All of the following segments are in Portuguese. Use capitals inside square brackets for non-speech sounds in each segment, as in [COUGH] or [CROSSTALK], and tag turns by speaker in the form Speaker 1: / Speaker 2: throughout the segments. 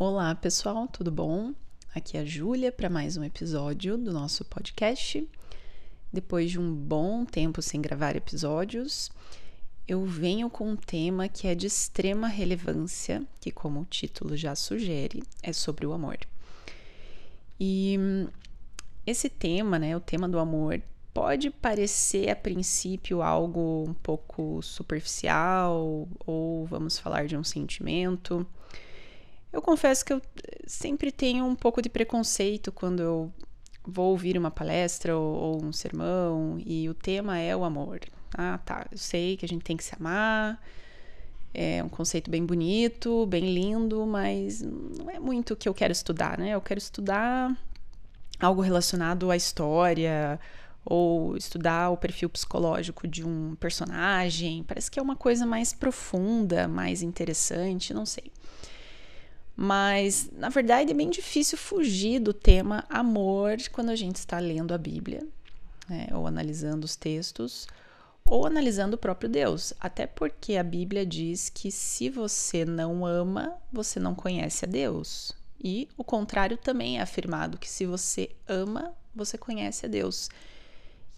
Speaker 1: Olá, pessoal, tudo bom? Aqui é a Júlia para mais um episódio do nosso podcast. Depois de um bom tempo sem gravar episódios, eu venho com um tema que é de extrema relevância, que, como o título já sugere, é sobre o amor. E esse tema, né, o tema do amor, pode parecer a princípio algo um pouco superficial, ou vamos falar de um sentimento eu confesso que eu sempre tenho um pouco de preconceito quando eu vou ouvir uma palestra ou, ou um sermão e o tema é o amor. Ah, tá, eu sei que a gente tem que se amar, é um conceito bem bonito, bem lindo, mas não é muito o que eu quero estudar, né? Eu quero estudar algo relacionado à história ou estudar o perfil psicológico de um personagem. Parece que é uma coisa mais profunda, mais interessante, não sei. Mas, na verdade, é bem difícil fugir do tema amor quando a gente está lendo a Bíblia, né? ou analisando os textos, ou analisando o próprio Deus. Até porque a Bíblia diz que se você não ama, você não conhece a Deus. E o contrário também é afirmado, que se você ama, você conhece a Deus.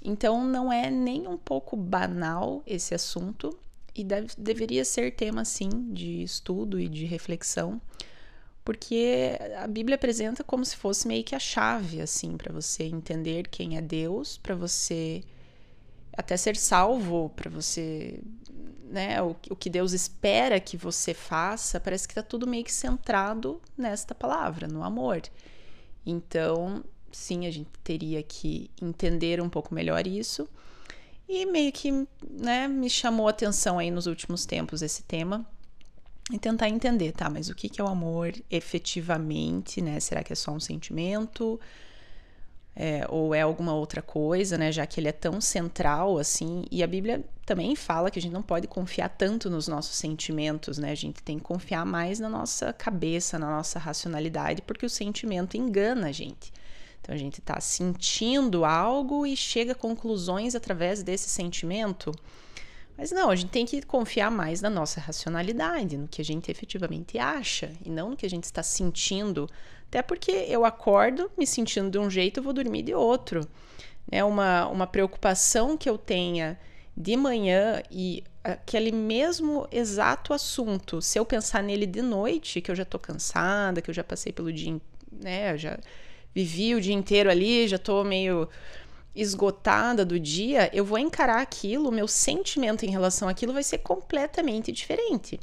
Speaker 1: Então não é nem um pouco banal esse assunto e deve, deveria ser tema sim de estudo e de reflexão porque a Bíblia apresenta como se fosse meio que a chave assim para você entender quem é Deus, para você até ser salvo, para você, né, o, o, que Deus espera que você faça, parece que está tudo meio que centrado nesta palavra, no amor. Então, sim, a gente teria que entender um pouco melhor isso. E meio que, né, me chamou a atenção aí nos últimos tempos esse tema e tentar entender, tá? Mas o que, é o amor efetivamente, né? Será que é só um sentimento? É, ou é alguma outra coisa, né? Já que ele é tão central assim. E a Bíblia também fala que a gente não pode confiar tanto nos nossos sentimentos, né? A gente tem que confiar mais na nossa cabeça, na nossa racionalidade, porque o sentimento engana a gente. Então a gente está sentindo algo e chega a conclusões através desse sentimento. Mas não, a gente tem que confiar mais na nossa racionalidade, no que a gente efetivamente acha e não no que a gente está sentindo. Até porque eu acordo me sentindo de um jeito, eu vou dormir de outro. É uma, uma preocupação que eu tenha de manhã e aquele mesmo exato assunto, se eu pensar nele de noite, que eu já estou cansada, que eu já passei pelo dia, né, já vivi o dia inteiro ali, já estou meio esgotada do dia, eu vou encarar aquilo, o meu sentimento em relação àquilo vai ser completamente diferente.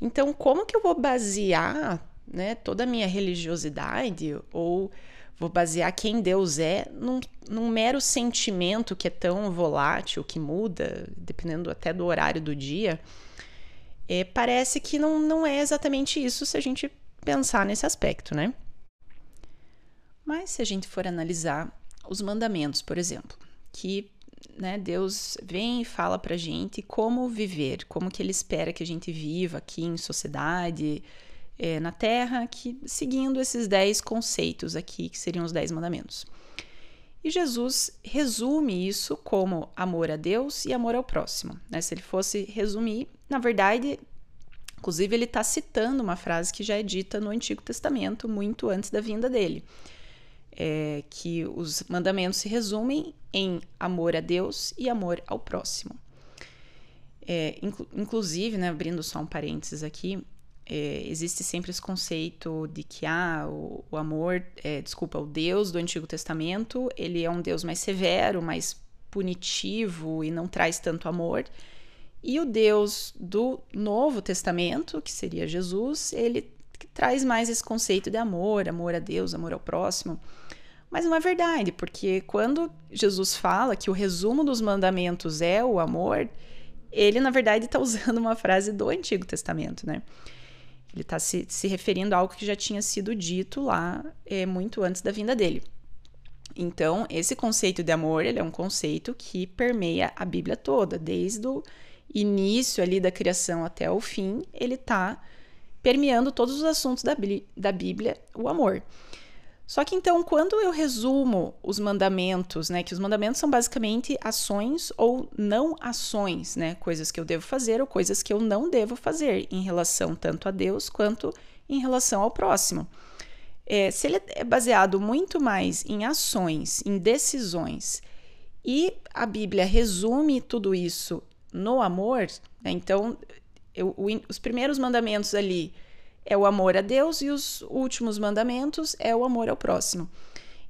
Speaker 1: Então, como que eu vou basear né, toda a minha religiosidade ou vou basear quem Deus é num, num, mero sentimento que é tão volátil, que muda, dependendo até do horário do dia? É, parece que não, não é exatamente isso se a gente pensar nesse aspecto, né? Mas se a gente for analisar os mandamentos, por exemplo, que né, Deus vem e fala para gente como viver, como que Ele espera que a gente viva aqui em sociedade, é, na Terra, que seguindo esses dez conceitos aqui, que seriam os dez mandamentos. E Jesus resume isso como amor a Deus e amor ao próximo. Né? Se ele fosse resumir, na verdade, inclusive ele está citando uma frase que já é dita no Antigo Testamento, muito antes da vinda dele é, que os mandamentos se resumem em amor a Deus e amor ao próximo. É, inclu inclusive, né, abrindo só um parênteses aqui, é, existe sempre esse conceito de que ah, o, o amor, é, desculpa, o Deus do Antigo Testamento, ele é um Deus mais severo, mais punitivo e não traz tanto amor. E o Deus do Novo Testamento, que seria Jesus, ele traz mais esse conceito de amor, amor a Deus, amor ao próximo. Mas não é verdade, porque quando Jesus fala que o resumo dos mandamentos é o amor, ele na verdade está [LAUGHS] usando uma frase do Antigo Testamento, né? Ele está se, se, referindo a algo que já tinha sido dito lá é, muito antes da vinda dele. Então, esse conceito de amor, ele é um conceito que permeia a Bíblia toda, desde o início ali da criação até o fim, ele está permeando todos os assuntos da, da Bíblia, o amor. Só que então, quando eu resumo os mandamentos, né, que os mandamentos são basicamente ações ou não ações, né, coisas que eu devo fazer ou coisas que eu não devo fazer em relação tanto a Deus quanto em relação ao próximo. É, se ele é baseado muito mais em ações, em decisões, e a Bíblia resume tudo isso no amor, né? então eu, o, os primeiros mandamentos ali é o amor a Deus e os últimos mandamentos é o amor ao próximo.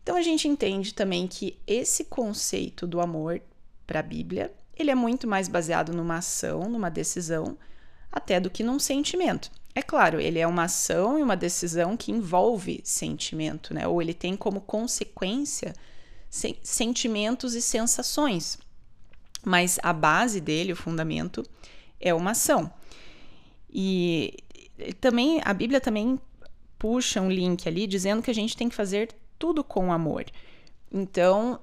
Speaker 1: Então a gente entende também que esse conceito do amor para a Bíblia, ele é muito mais baseado numa ação, numa decisão, até do que num sentimento. É claro, ele é uma ação e uma decisão que envolve sentimento, né? Ou ele tem como consequência se sentimentos e sensações. Mas a base dele, o fundamento, é uma ação. E também a Bíblia também puxa um link ali dizendo que a gente tem que fazer tudo com amor. Então,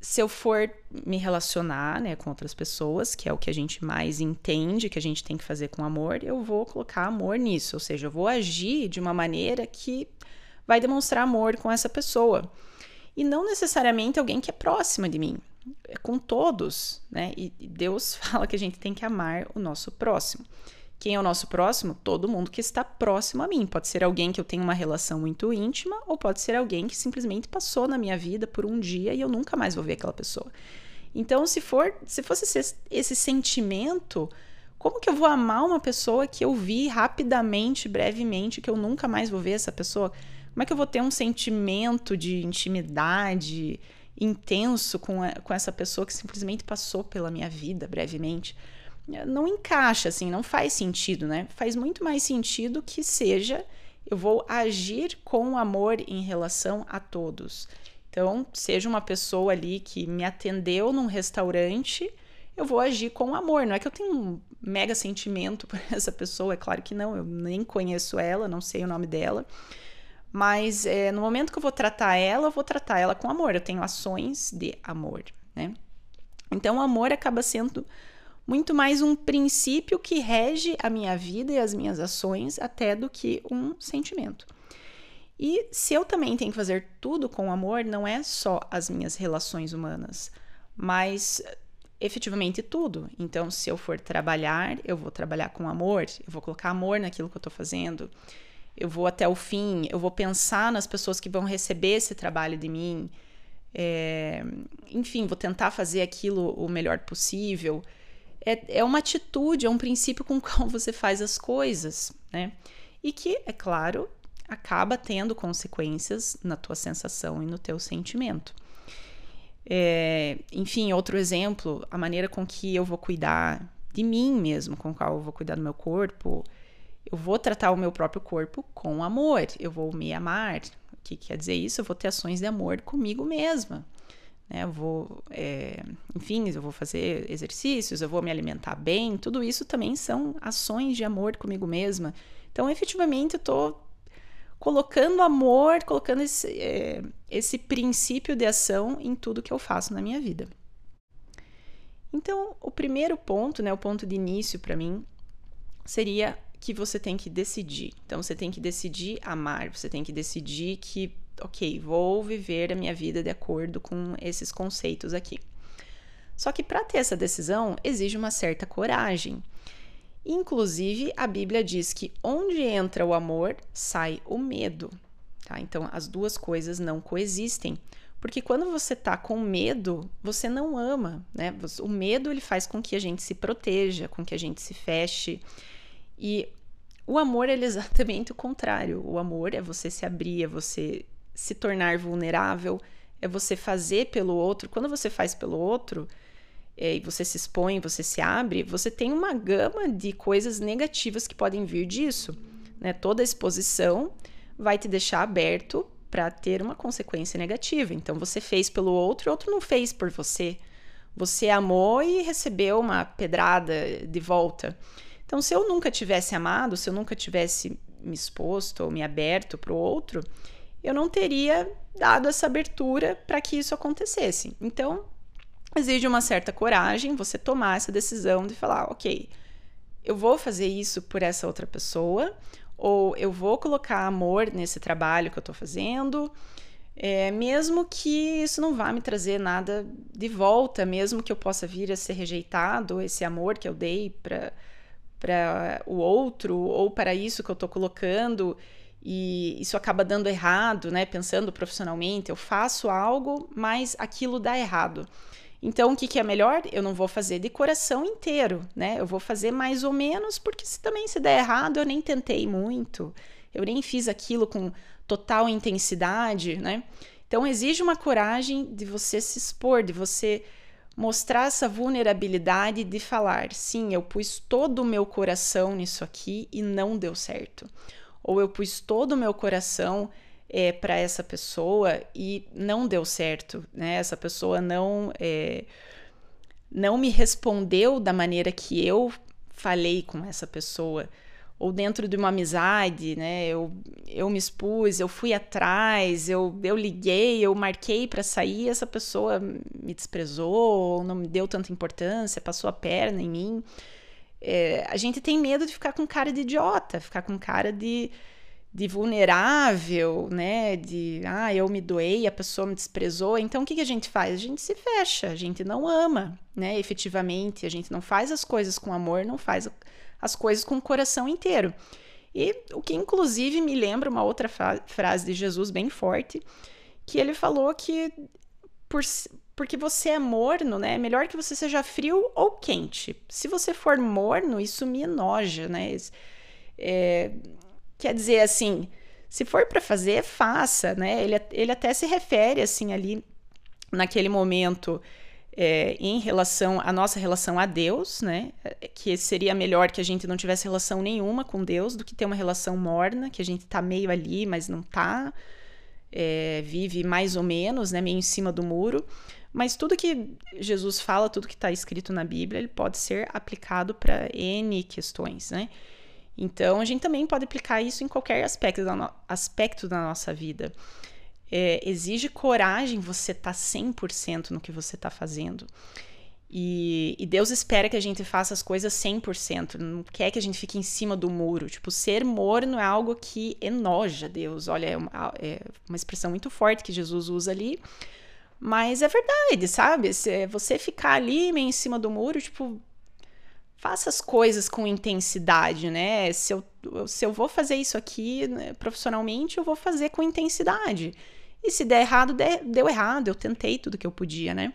Speaker 1: se eu for me relacionar né, com outras pessoas, que é o que a gente mais entende que a gente tem que fazer com amor, eu vou colocar amor nisso. Ou seja, eu vou agir de uma maneira que vai demonstrar amor com essa pessoa. E não necessariamente alguém que é próxima de mim. É com todos, né? E Deus [LAUGHS] fala que a gente tem que amar o nosso próximo. Quem é o nosso próximo? Todo mundo que está próximo a mim. Pode ser alguém que eu tenho uma relação muito íntima, ou pode ser alguém que simplesmente passou na minha vida por um dia e eu nunca mais vou ver aquela pessoa. Então, se for, se fosse esse sentimento, como que eu vou amar uma pessoa que eu vi rapidamente, brevemente, que eu nunca mais vou ver essa pessoa? Como é que eu vou ter um sentimento de intimidade intenso com, a, com essa pessoa que simplesmente passou pela minha vida brevemente? Não encaixa, assim, não faz sentido, né? Faz muito mais sentido que seja eu vou agir com amor em relação a todos. Então, seja uma pessoa ali que me atendeu num restaurante, eu vou agir com amor. Não é que eu tenho um mega sentimento [LAUGHS] por essa pessoa, é claro que não, eu nem conheço ela, não sei o nome dela. Mas é, no momento que eu vou tratar ela, eu vou tratar ela com amor. Eu tenho ações de amor, né? Então, o amor acaba sendo muito mais um princípio que rege a minha vida e as minhas ações até do que um sentimento. E se eu também tenho que fazer tudo com amor, não é só as minhas relações humanas, mas efetivamente tudo. Então, se eu for trabalhar, eu vou trabalhar com amor, eu vou colocar amor naquilo que eu estou fazendo, eu vou até o fim, eu vou pensar nas pessoas que vão receber esse trabalho de mim. É, enfim, vou tentar fazer aquilo o melhor possível é, é uma atitude, é um princípio com o qual você faz as coisas, né? E que, é claro, acaba tendo consequências na tua sensação e no teu sentimento. É, enfim, outro exemplo, a maneira com que eu vou cuidar de mim mesmo, com qual eu vou cuidar do meu corpo. Eu vou tratar o meu próprio corpo com amor, eu vou me amar. O que quer dizer isso? Eu vou ter ações de amor comigo mesma né? Eu vou, é, enfim, eu vou fazer exercícios, eu vou me alimentar bem, tudo isso também são ações de amor comigo mesma. Então, efetivamente, eu estou colocando amor, colocando esse, é, esse princípio de ação em tudo que eu faço na minha vida. Então, o primeiro ponto, né, o ponto de início para mim, seria que você tem que decidir. Então, você tem que decidir amar, você tem que decidir que ok, vou viver a minha vida de acordo com esses conceitos aqui. Só que para ter essa decisão exige uma certa coragem. Inclusive, a Bíblia diz que onde entra o amor, sai o medo. Tá? Então, as duas coisas não coexistem. Porque quando você está com medo, você não ama, né? O medo ele faz com que a gente se proteja, com que a gente se feche. E o amor é exatamente o contrário. O amor é você se abrir, é você se tornar vulnerável, é você fazer pelo outro. Quando você faz pelo outro é, e você se expõe, você se abre, você tem uma gama de coisas negativas que podem vir disso. Né? Toda exposição vai te deixar aberto para ter uma consequência negativa. Então você fez pelo outro, o outro não fez por você. Você amou e recebeu uma pedrada de volta. Então, se eu nunca tivesse amado, se eu nunca tivesse me exposto ou me aberto para o outro, eu não teria dado essa abertura para que isso acontecesse. Então, exige uma certa coragem você tomar essa decisão de falar, ok, eu vou fazer isso por essa outra pessoa, ou eu vou colocar amor nesse trabalho que eu estou fazendo, é, mesmo que isso não vá me trazer nada de volta, mesmo que eu possa vir a ser rejeitado, esse amor que eu dei para para o outro ou para isso que eu estou colocando e isso acaba dando errado, né? Pensando profissionalmente, eu faço algo, mas aquilo dá errado. Então, o que, que é melhor? Eu não vou fazer de coração inteiro, né? Eu vou fazer mais ou menos, porque se também se der errado, eu nem tentei muito, eu nem fiz aquilo com total intensidade, né? Então, exige uma coragem de você se expor, de você mostrar essa vulnerabilidade de falar: sim, eu pus todo o meu coração nisso aqui e não deu certo. Ou eu pus todo o meu coração é, para essa pessoa e não deu certo, né? Essa pessoa não é, não me respondeu da maneira que eu falei com essa pessoa ou dentro de uma amizade, né? Eu, eu me expus, eu fui atrás, eu, eu liguei, eu marquei para sair, essa pessoa me desprezou, não me deu tanta importância, passou a perna em mim. É, a gente tem medo de ficar com cara de idiota, ficar com cara de, de vulnerável, né? De ah, eu me doei, a pessoa me desprezou. Então o que, que a gente faz? A gente se fecha, a gente não ama, né? Efetivamente, a gente não faz as coisas com amor, não faz as coisas com o coração inteiro. E o que inclusive me lembra uma outra frase de Jesus bem forte, que ele falou que por, porque você é morno, né? É melhor que você seja frio ou quente. Se você for morno, isso me enoja, né? É, quer dizer assim, se for para fazer, faça, né? Ele, ele até se refere assim ali naquele momento é, em relação à nossa relação a Deus, né? Que seria melhor que a gente não tivesse relação nenhuma com Deus do que ter uma relação morna, que a gente tá meio ali, mas não tá, é, vive mais ou menos, né? Meio em cima do muro. Mas tudo que Jesus fala, tudo que está escrito na Bíblia, ele pode ser aplicado para N questões, né? Então, a gente também pode aplicar isso em qualquer aspecto da, no aspecto da nossa vida é, exige coragem você estar tá 100% no que você está fazendo. E, e, Deus espera que a gente faça as coisas 100%, não quer que a gente fique em cima do muro. Tipo, ser morno é algo que enoja Deus. Olha, é uma, é uma expressão muito forte que Jesus usa ali, mas é verdade, sabe? Se você ficar ali meio em cima do muro, tipo, faça as coisas com intensidade, né? Se eu, se eu vou fazer isso aqui né, profissionalmente, eu vou fazer com intensidade. E se der errado, deu errado. Eu tentei tudo que eu podia, né?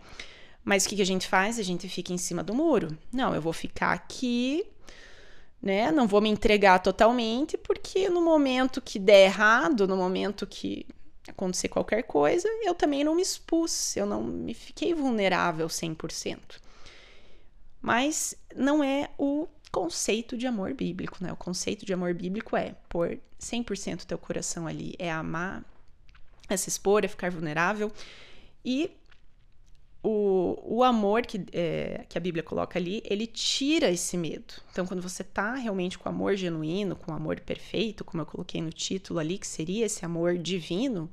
Speaker 1: Mas o que, que a gente faz? A gente fica em cima do muro. Não, eu vou ficar aqui, né? Não vou me entregar totalmente, porque no momento que der errado, no momento que acontecer qualquer coisa, eu também não me expus, eu não me fiquei vulnerável 100%. Mas não é o conceito de amor bíblico, né? O conceito de amor bíblico é pôr 100% teu coração ali, é amar é se expor, é ficar vulnerável. E o, o amor que, é, que a Bíblia coloca ali, ele tira esse medo. Então, quando você tá realmente com amor genuíno, com amor perfeito, como eu coloquei no título ali, que seria esse amor divino,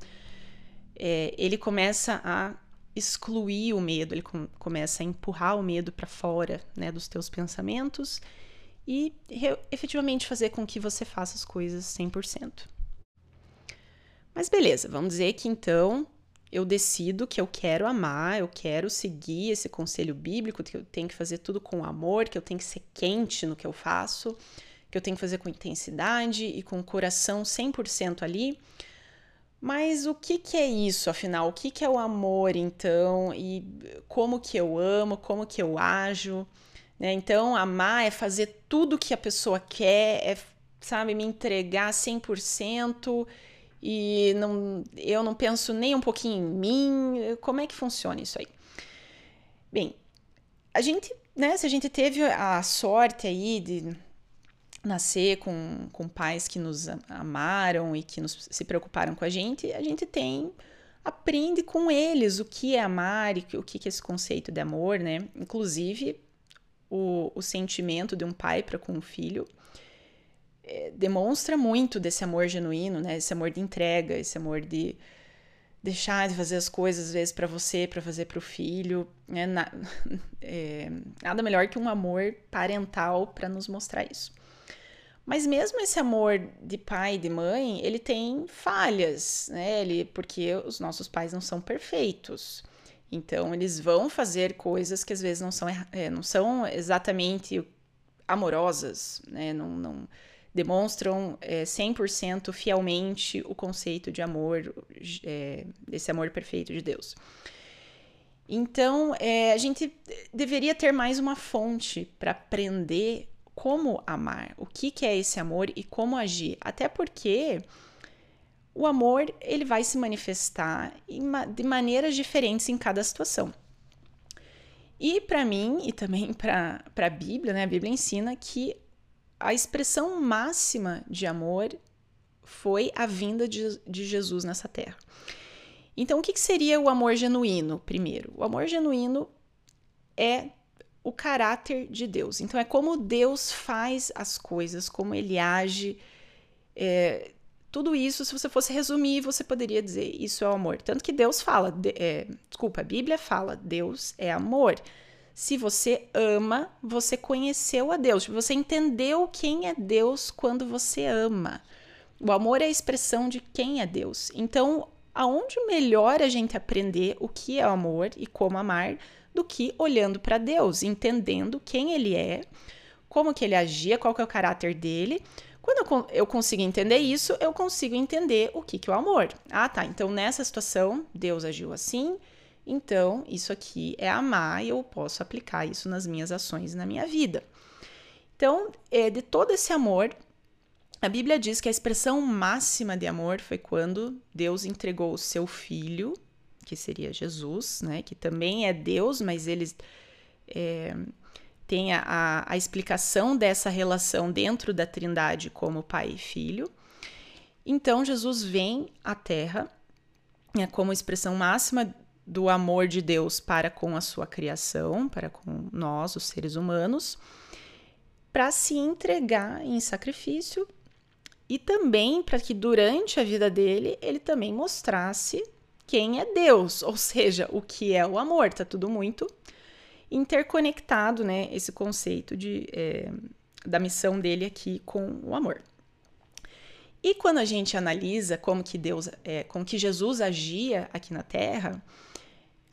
Speaker 1: é, ele começa a excluir o medo, ele com, começa a empurrar o medo para fora né, dos teus pensamentos e efetivamente fazer com que você faça as coisas 100%. Mas beleza, vamos dizer que então eu decido que eu quero amar, eu quero seguir esse conselho bíblico, que eu tenho que fazer tudo com amor, que eu tenho que ser quente no que eu faço, que eu tenho que fazer com intensidade e com o coração 100% ali. Mas o que, que é isso, afinal? O que, que é o amor, então? E como que eu amo, como que eu ajo? Né? Então, amar é fazer tudo que a pessoa quer, é, sabe, me entregar 100%, e não, eu não penso nem um pouquinho em mim. Como é que funciona isso aí? Bem, a gente, né, se a gente teve a sorte aí de nascer com, com pais que nos amaram e que nos, se preocuparam com a gente, a gente tem aprende com eles o que é amar e o que é esse conceito de amor, né? Inclusive o, o sentimento de um pai para com o filho é, demonstra muito desse amor genuíno, né? Esse amor de entrega, esse amor de deixar de fazer as coisas às vezes para você, para fazer para o filho, né? Na, [LAUGHS] é, nada melhor que um amor parental para nos mostrar isso. Mas mesmo esse amor de pai e de mãe, ele tem falhas, né? Ele, porque os nossos pais não são perfeitos. Então, eles vão fazer coisas que às vezes não são, é, não são exatamente amorosas, né? Não, não demonstram é, 100% fielmente o conceito de amor, é, desse amor perfeito de Deus. Então, é, a gente deveria ter mais uma fonte para aprender como amar, o que, que é esse amor e como agir. Até porque o amor ele vai se manifestar de maneiras diferentes em cada situação. E para mim, e também para a Bíblia, né, a Bíblia ensina que a expressão máxima de amor foi a vinda de, de Jesus nessa terra. Então, o que, que seria o amor genuíno, primeiro? O amor genuíno é o caráter de Deus. Então, é como Deus faz as coisas, como ele age. É, tudo isso, se você fosse resumir, você poderia dizer isso é o amor. Tanto que Deus fala, de, é, desculpa, a Bíblia fala, Deus é amor. Se você ama, você conheceu a Deus, você entendeu quem é Deus quando você ama. O amor é a expressão de quem é Deus. Então, aonde melhor a gente aprender o que é amor e como amar do que olhando para Deus, entendendo quem ele é, como que ele agia, qual que é o caráter dele. Quando eu, eu consigo entender isso, eu consigo entender o que, que é o amor. Ah, tá. Então, nessa situação, Deus agiu assim. Então, isso aqui é amar e eu posso aplicar isso nas minhas ações na minha vida. Então, é, de todo esse amor, a Bíblia diz que a expressão máxima de amor foi quando Deus entregou o seu filho que seria Jesus, né? Que também é Deus, mas eles é, têm a, a explicação dessa relação dentro da Trindade como Pai e Filho. Então Jesus vem à Terra né, como expressão máxima do amor de Deus para com a sua criação, para com nós, os seres humanos, para se entregar em sacrifício e também para que durante a vida dele ele também mostrasse quem é Deus, ou seja, o que é o amor. Tá tudo muito interconectado, né? Esse conceito de, é, da missão dele aqui com o amor. E quando a gente analisa como que Deus, é, como que Jesus agia aqui na Terra,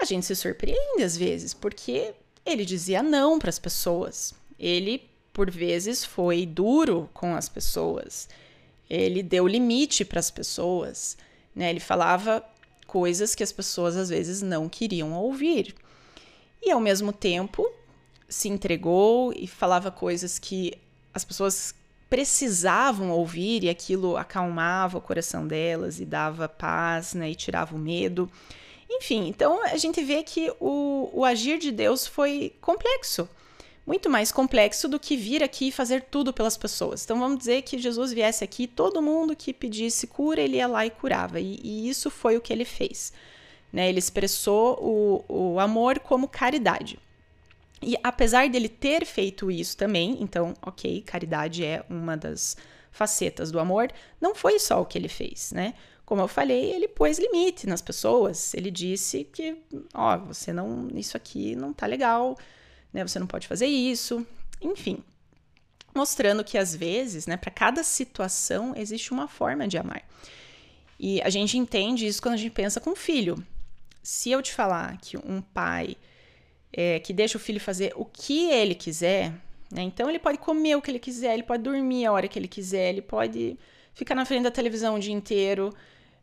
Speaker 1: a gente se surpreende às vezes, porque ele dizia não para as pessoas. Ele, por vezes, foi duro com as pessoas. Ele deu limite para as pessoas. Né? Ele falava coisas que as pessoas às vezes não queriam ouvir. E ao mesmo tempo se entregou e falava coisas que as pessoas precisavam ouvir e aquilo acalmava o coração delas e dava paz, né, e tirava o medo. Enfim, então a gente vê que o, o agir de Deus foi complexo muito mais complexo do que vir aqui e fazer tudo pelas pessoas. Então vamos dizer que Jesus viesse aqui, todo mundo que pedisse cura, ele ia lá e curava. E, e isso foi o que ele fez. Né? Ele expressou o, o amor como caridade. E apesar dele ter feito isso também, então, ok, caridade é uma das facetas do amor, não foi só o que ele fez, né? Como eu falei, ele pôs limite nas pessoas. Ele disse que, ó, você não, isso aqui não tá legal, né? Você não pode fazer isso, enfim. Mostrando que às vezes, né, para cada situação existe uma forma de amar. E a gente entende isso quando a gente pensa com o filho. Se eu te falar que um pai é, que deixa o filho fazer o que ele quiser, né? Então ele pode comer o que ele quiser, ele pode dormir a hora que ele quiser, ele pode ficar na frente da televisão o dia inteiro,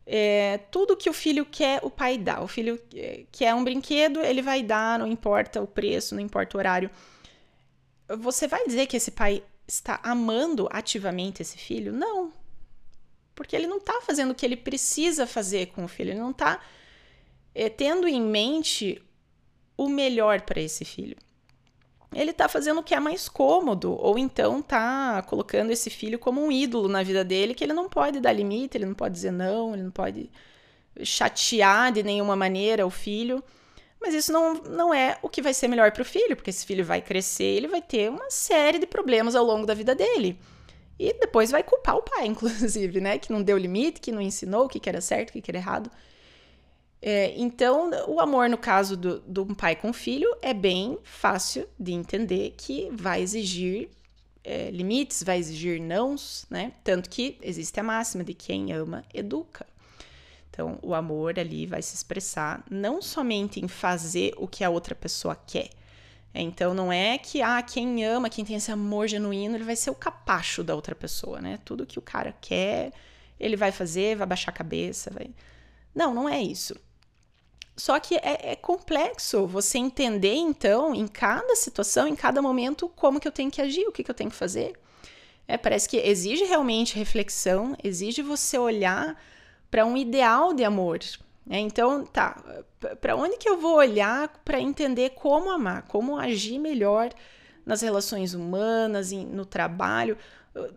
Speaker 1: é, tudo que o filho quer, o pai dá. O filho é, quer um brinquedo, ele vai dar, não importa o preço, não importa o horário. Você vai dizer que esse pai está amando ativamente esse filho? Não. Porque ele não está fazendo o que ele precisa fazer com o filho, ele não está é, tendo em mente o melhor para esse filho ele tá fazendo o que é mais cômodo, ou então tá colocando esse filho como um ídolo na vida dele, que ele não pode dar limite, ele não pode dizer não, ele não pode chatear de nenhuma maneira o filho. Mas isso não, não é o que vai ser melhor para o filho, porque esse filho vai crescer, ele vai ter uma série de problemas ao longo da vida dele. E depois vai culpar o pai, [LAUGHS] inclusive, né? Que não deu limite, que não ensinou o que era certo, o que era errado. É, então, o amor, no caso do, do pai com filho, é bem fácil de entender que vai exigir é, limites, vai exigir nãos, né? Tanto que existe a máxima de quem ama, educa. Então, o amor ali vai se expressar não somente em fazer o que a outra pessoa quer, Então não é que ah, quem ama, quem tem esse amor genuíno, ele vai ser o capacho da outra pessoa, né? Tudo que o cara quer, ele vai fazer, vai baixar a cabeça, vai. Não, não é isso. Só que é, é, complexo você entender, então, em cada situação, em cada momento, como que eu tenho que agir, o que, que eu tenho que fazer. É, parece que exige realmente reflexão, exige você olhar para um ideal de amor. Né? Então, tá, para onde que eu vou olhar para entender como amar, como agir melhor nas relações humanas, no trabalho?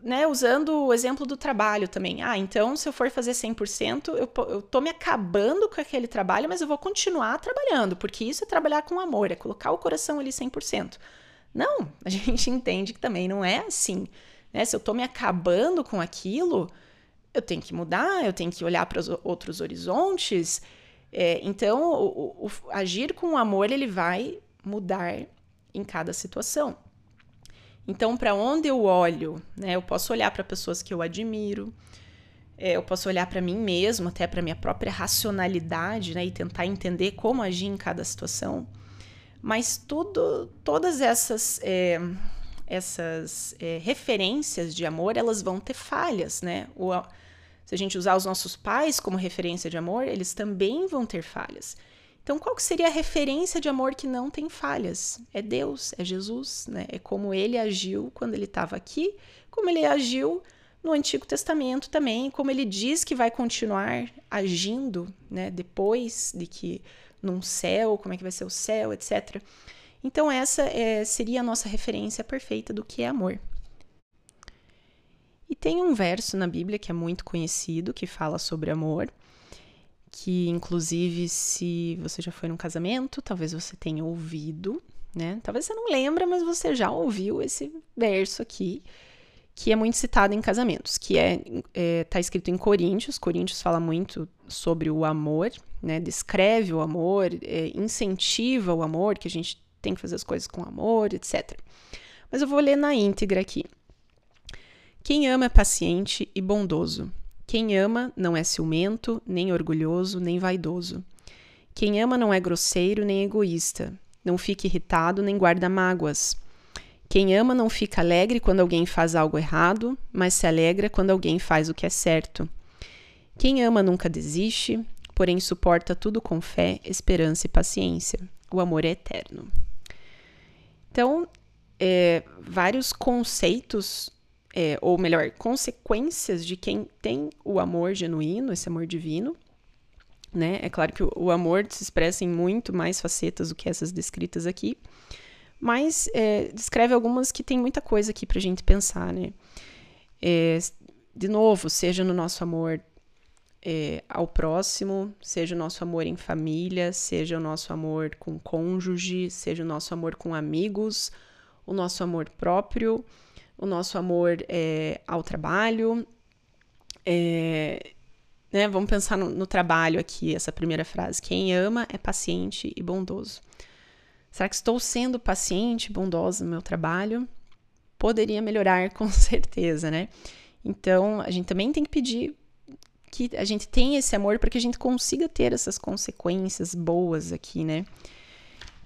Speaker 1: Né, usando o exemplo do trabalho também. Ah, então se eu for fazer 100%, eu, eu tô me acabando com aquele trabalho, mas eu vou continuar trabalhando, porque isso é trabalhar com amor, é colocar o coração ali 100%. Não, a [LAUGHS] gente entende que também não é assim. Né? Se eu tô me acabando com aquilo, eu tenho que mudar, eu tenho que olhar para os outros horizontes. É, então, o, o, o, agir com amor, ele vai mudar em cada situação. Então, para onde eu olho, né? Eu posso olhar para pessoas que eu admiro, é, eu posso olhar para mim mesmo, até para minha própria racionalidade, né? E tentar entender como agir em cada situação. Mas tudo, todas essas é, essas é, referências de amor, elas vão ter falhas, né? Se a gente usar os nossos pais como referência de amor, eles também vão ter falhas. Então, qual que seria a referência de amor que não tem falhas? É Deus, é Jesus, né? É como ele agiu quando ele estava aqui, como ele agiu no Antigo Testamento também, como ele diz que vai continuar agindo, né? Depois de que num céu, como é que vai ser o céu, etc. Então, essa é, seria a nossa referência perfeita do que é amor. E tem um verso na Bíblia que é muito conhecido, que fala sobre amor, que inclusive se você já foi num casamento, talvez você tenha ouvido, né? Talvez você não lembra, mas você já ouviu esse verso aqui, que é muito citado em casamentos, que é, é tá escrito em Coríntios. Coríntios fala muito sobre o amor, né? Descreve o amor, é, incentiva o amor, que a gente tem que fazer as coisas com amor, etc. Mas eu vou ler na íntegra aqui. Quem ama é paciente e bondoso. Quem ama não é ciumento, nem orgulhoso, nem vaidoso. Quem ama não é grosseiro nem egoísta. Não fica irritado nem guarda mágoas. Quem ama não fica alegre quando alguém faz algo errado, mas se alegra quando alguém faz o que é certo. Quem ama nunca desiste, porém suporta tudo com fé, esperança e paciência. O amor é eterno. Então, é, vários conceitos é, ou melhor, consequências de quem tem o amor genuíno, esse amor divino. Né? É claro que o, amor se expressa em muito mais facetas do que essas descritas aqui, mas é, descreve algumas que tem muita coisa aqui para a gente pensar. Né? É, de novo, seja no nosso amor é, ao próximo, seja o nosso amor em família, seja o nosso amor com cônjuge, seja o nosso amor com amigos, o nosso amor próprio o nosso amor é, ao trabalho. É, né, vamos pensar no, no, trabalho aqui, essa primeira frase. Quem ama é paciente e bondoso. Será que estou sendo paciente e bondosa no meu trabalho? Poderia melhorar, [LAUGHS] com certeza, né? Então, a gente também tem que pedir que a gente tenha esse amor para que a gente consiga ter essas consequências boas aqui, né?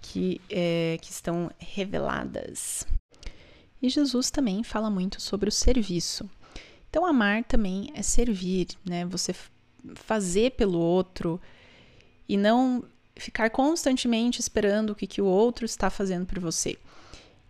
Speaker 1: Que, é, que estão reveladas. E Jesus também fala muito sobre o serviço. Então, amar também é servir, né? Você fazer pelo outro e não ficar constantemente esperando o que, que o outro está fazendo por você.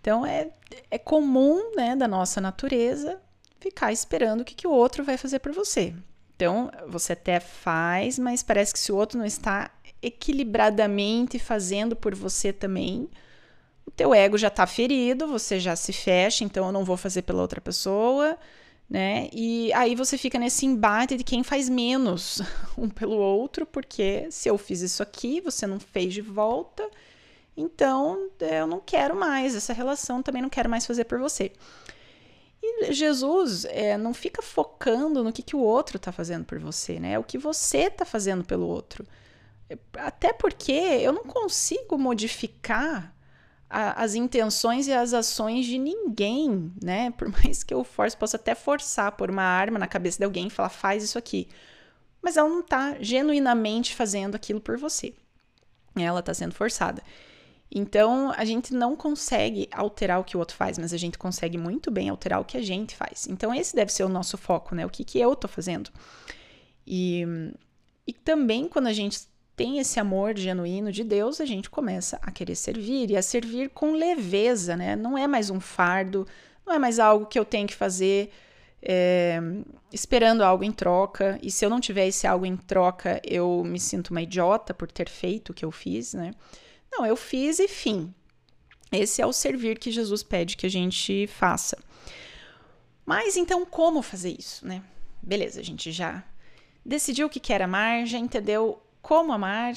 Speaker 1: Então, é, é comum, né, da nossa natureza ficar esperando o que, que o outro vai fazer por você. Então, você até faz, mas parece que se o outro não está equilibradamente fazendo por você também, teu ego já está ferido, você já se fecha, então eu não vou fazer pela outra pessoa, né? E aí você fica nesse embate de quem faz menos [LAUGHS] um pelo outro, porque se eu fiz isso aqui, você não fez de volta, então eu não quero mais essa relação, também não quero mais fazer por você. E Jesus é, não fica focando no que, que o outro está fazendo por você, né? É o que você está fazendo pelo outro. Até porque eu não consigo modificar a, as intenções e as ações de ninguém, né? [LAUGHS] Por mais que eu force, possa até forçar por uma arma na cabeça de alguém e falar, faz isso aqui. Mas ela não está genuinamente fazendo aquilo por você. Ela está sendo forçada. Então, a gente não consegue alterar o que o outro faz, mas a gente consegue muito bem alterar o que a gente faz. Então, esse deve ser o nosso foco, né? O que, que eu tô fazendo. E, e também, quando a gente tem esse amor genuíno de Deus, a gente começa a querer servir e a servir com leveza, né? Não é mais um fardo, não é mais algo que eu tenho que fazer é, esperando algo em troca. E se eu não tiver esse algo em troca, eu me sinto uma idiota por ter feito o que eu fiz, né? Não, eu fiz e fim. Esse é o servir que Jesus pede que a gente faça. Mas então, como fazer isso, né? Beleza, a gente já decidiu o que quer amar, já entendeu como amar,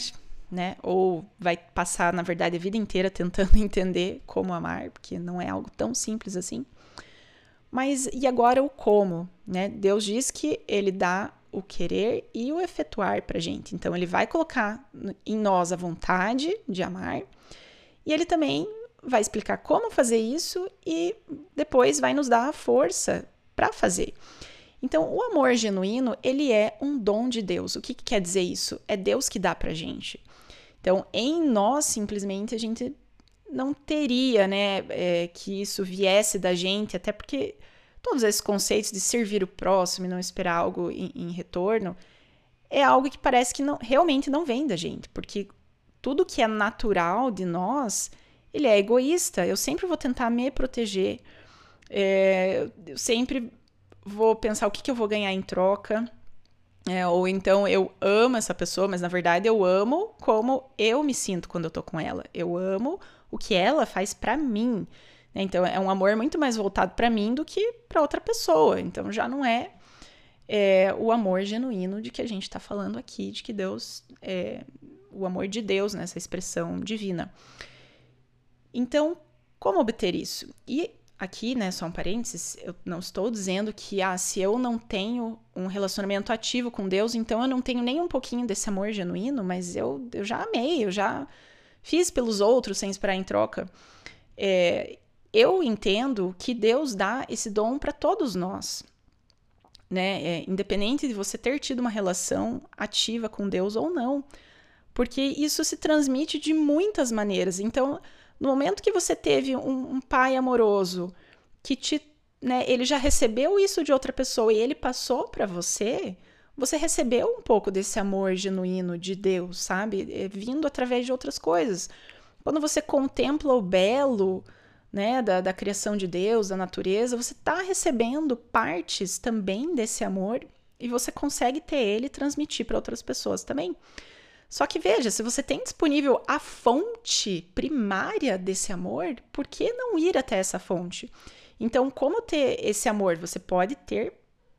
Speaker 1: né? Ou vai passar, na verdade, a vida inteira tentando [LAUGHS] entender como amar, porque não é algo tão simples assim. Mas e agora o como, né? Deus diz que ele dá o querer e o efetuar para gente. Então, ele vai colocar em nós a vontade de amar e ele também vai explicar como fazer isso e depois vai nos dar a força para fazer. Então, o amor genuíno, ele é um dom de Deus. O que, que quer dizer isso? É Deus que dá pra gente. Então, em nós, simplesmente, a gente não teria, né, é, que isso viesse da gente, até porque todos esses conceitos de servir o próximo e não esperar algo em, em retorno é algo que parece que não, realmente não vem da gente, porque tudo que é natural de nós, ele é egoísta. Eu sempre vou tentar me proteger, é, eu sempre vou pensar o que, que eu vou ganhar em troca. É, ou então eu amo essa pessoa, mas na verdade eu amo como eu me sinto quando eu tô com ela. Eu amo o que ela faz para mim. Né? Então é um amor muito mais voltado para mim do que para outra pessoa. Então já não é, é, o amor genuíno de que a gente está falando aqui, de que Deus é o amor de Deus nessa expressão divina. Então, como obter isso? E aqui, né, só um parênteses, eu não estou dizendo que ah, se eu não tenho um relacionamento ativo com Deus, então eu não tenho nem um pouquinho desse amor genuíno, mas eu, eu já amei, eu já fiz pelos outros sem esperar em troca. É, eu entendo que Deus dá esse dom para todos nós. Né? É, independente de você ter tido uma relação ativa com Deus ou não. Porque isso se transmite de muitas maneiras. Então, no momento que você teve um, um pai amoroso que te, né, ele já recebeu isso de outra pessoa e ele passou para você, você recebeu um pouco desse amor genuíno de Deus, sabe? É, vindo através de outras coisas. Quando você contempla o belo, né, da, da criação de Deus, da natureza, você está recebendo partes também desse amor e você consegue ter ele e transmitir para outras pessoas também. Só que veja, se você tem disponível a fonte primária desse amor, por que não ir até essa fonte? Então, como ter esse amor? Você pode ter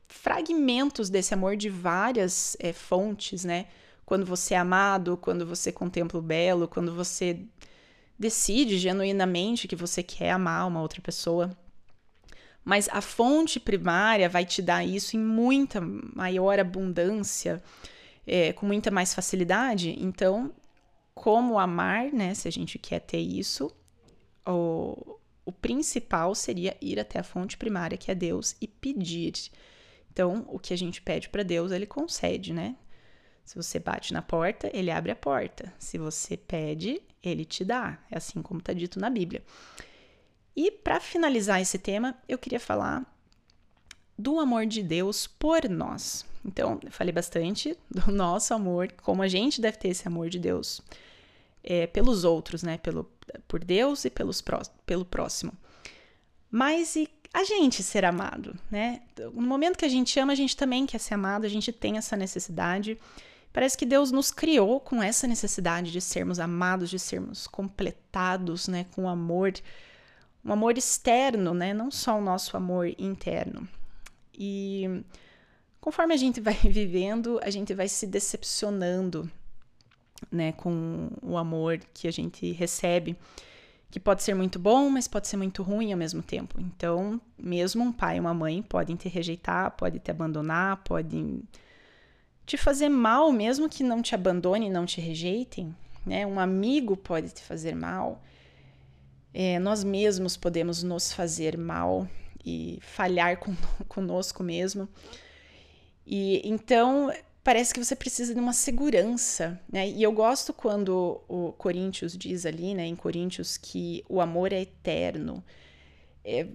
Speaker 1: fragmentos desse amor de várias é, fontes, né? Quando você é amado, quando você contempla o belo, quando você decide genuinamente que você quer amar uma outra pessoa. Mas a fonte primária vai te dar isso em muita maior abundância, é, com muita mais facilidade. Então, como amar, né? Se a gente quer ter isso, o, o principal seria ir até a fonte primária, que é Deus, e pedir. Então, o que a gente pede para Deus, ele concede, né? Se você bate na porta, ele abre a porta. Se você pede, ele te dá. É assim como está dito na Bíblia. E para finalizar esse tema, eu queria falar do amor de Deus por nós. Então, eu falei bastante do [LAUGHS] nosso amor, como a gente deve ter esse amor de Deus é, pelos outros, né? Pelo, por Deus e pelos pró pelo próximo. Mas e a gente ser amado, né? No momento que a gente ama, a gente também quer ser amado, a gente tem essa necessidade. Parece que Deus nos criou com essa necessidade de sermos amados, de sermos completados, né, com amor, um amor externo, né, não só o nosso amor interno. E conforme a gente vai [LAUGHS] vivendo, a gente vai se decepcionando, né, com o amor que a gente recebe, que pode ser muito bom, mas pode ser muito ruim ao mesmo tempo. Então, mesmo um pai e uma mãe podem te rejeitar, podem te abandonar, podem te fazer mal, mesmo que não te abandone, não te rejeitem, né? Um amigo pode te fazer mal. É, nós mesmos podemos nos fazer mal e falhar com, [LAUGHS] conosco mesmo. E então parece que você precisa de uma segurança, né? E eu gosto quando o Coríntios diz ali, né, em Coríntios, que o amor é eterno. É,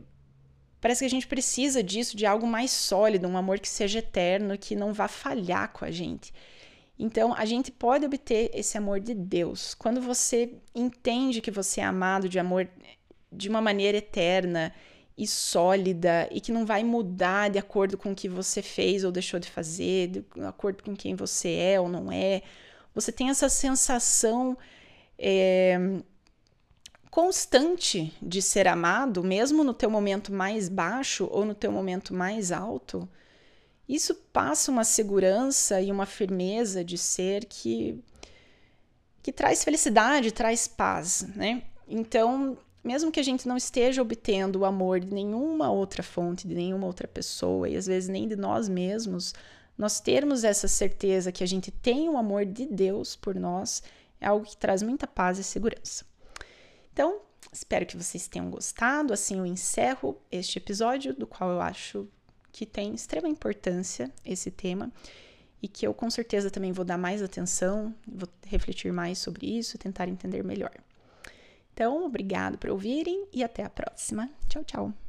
Speaker 1: parece que a gente precisa disso, de algo mais sólido, um amor que seja eterno, que não vá falhar com a gente. Então, a gente pode obter esse amor de Deus quando você entende que você é amado de amor de uma maneira eterna e sólida e que não vai mudar de acordo com o que você fez ou deixou de fazer, de acordo com quem você é ou não é. Você tem essa sensação é, constante de ser amado, mesmo no teu momento mais baixo ou no teu momento mais alto. Isso passa uma segurança e uma firmeza de ser que que traz felicidade, traz paz, né? Então, mesmo que a gente não esteja obtendo o amor de nenhuma outra fonte, de nenhuma outra pessoa, e às vezes nem de nós mesmos, nós termos essa certeza que a gente tem o amor de Deus por nós é algo que traz muita paz e segurança. Então, espero que vocês tenham gostado. Assim eu encerro este episódio, do qual eu acho que tem extrema importância esse tema e que eu com certeza também vou dar mais atenção, vou refletir mais sobre isso, tentar entender melhor. Então, obrigado por ouvirem e até a próxima. Tchau, tchau.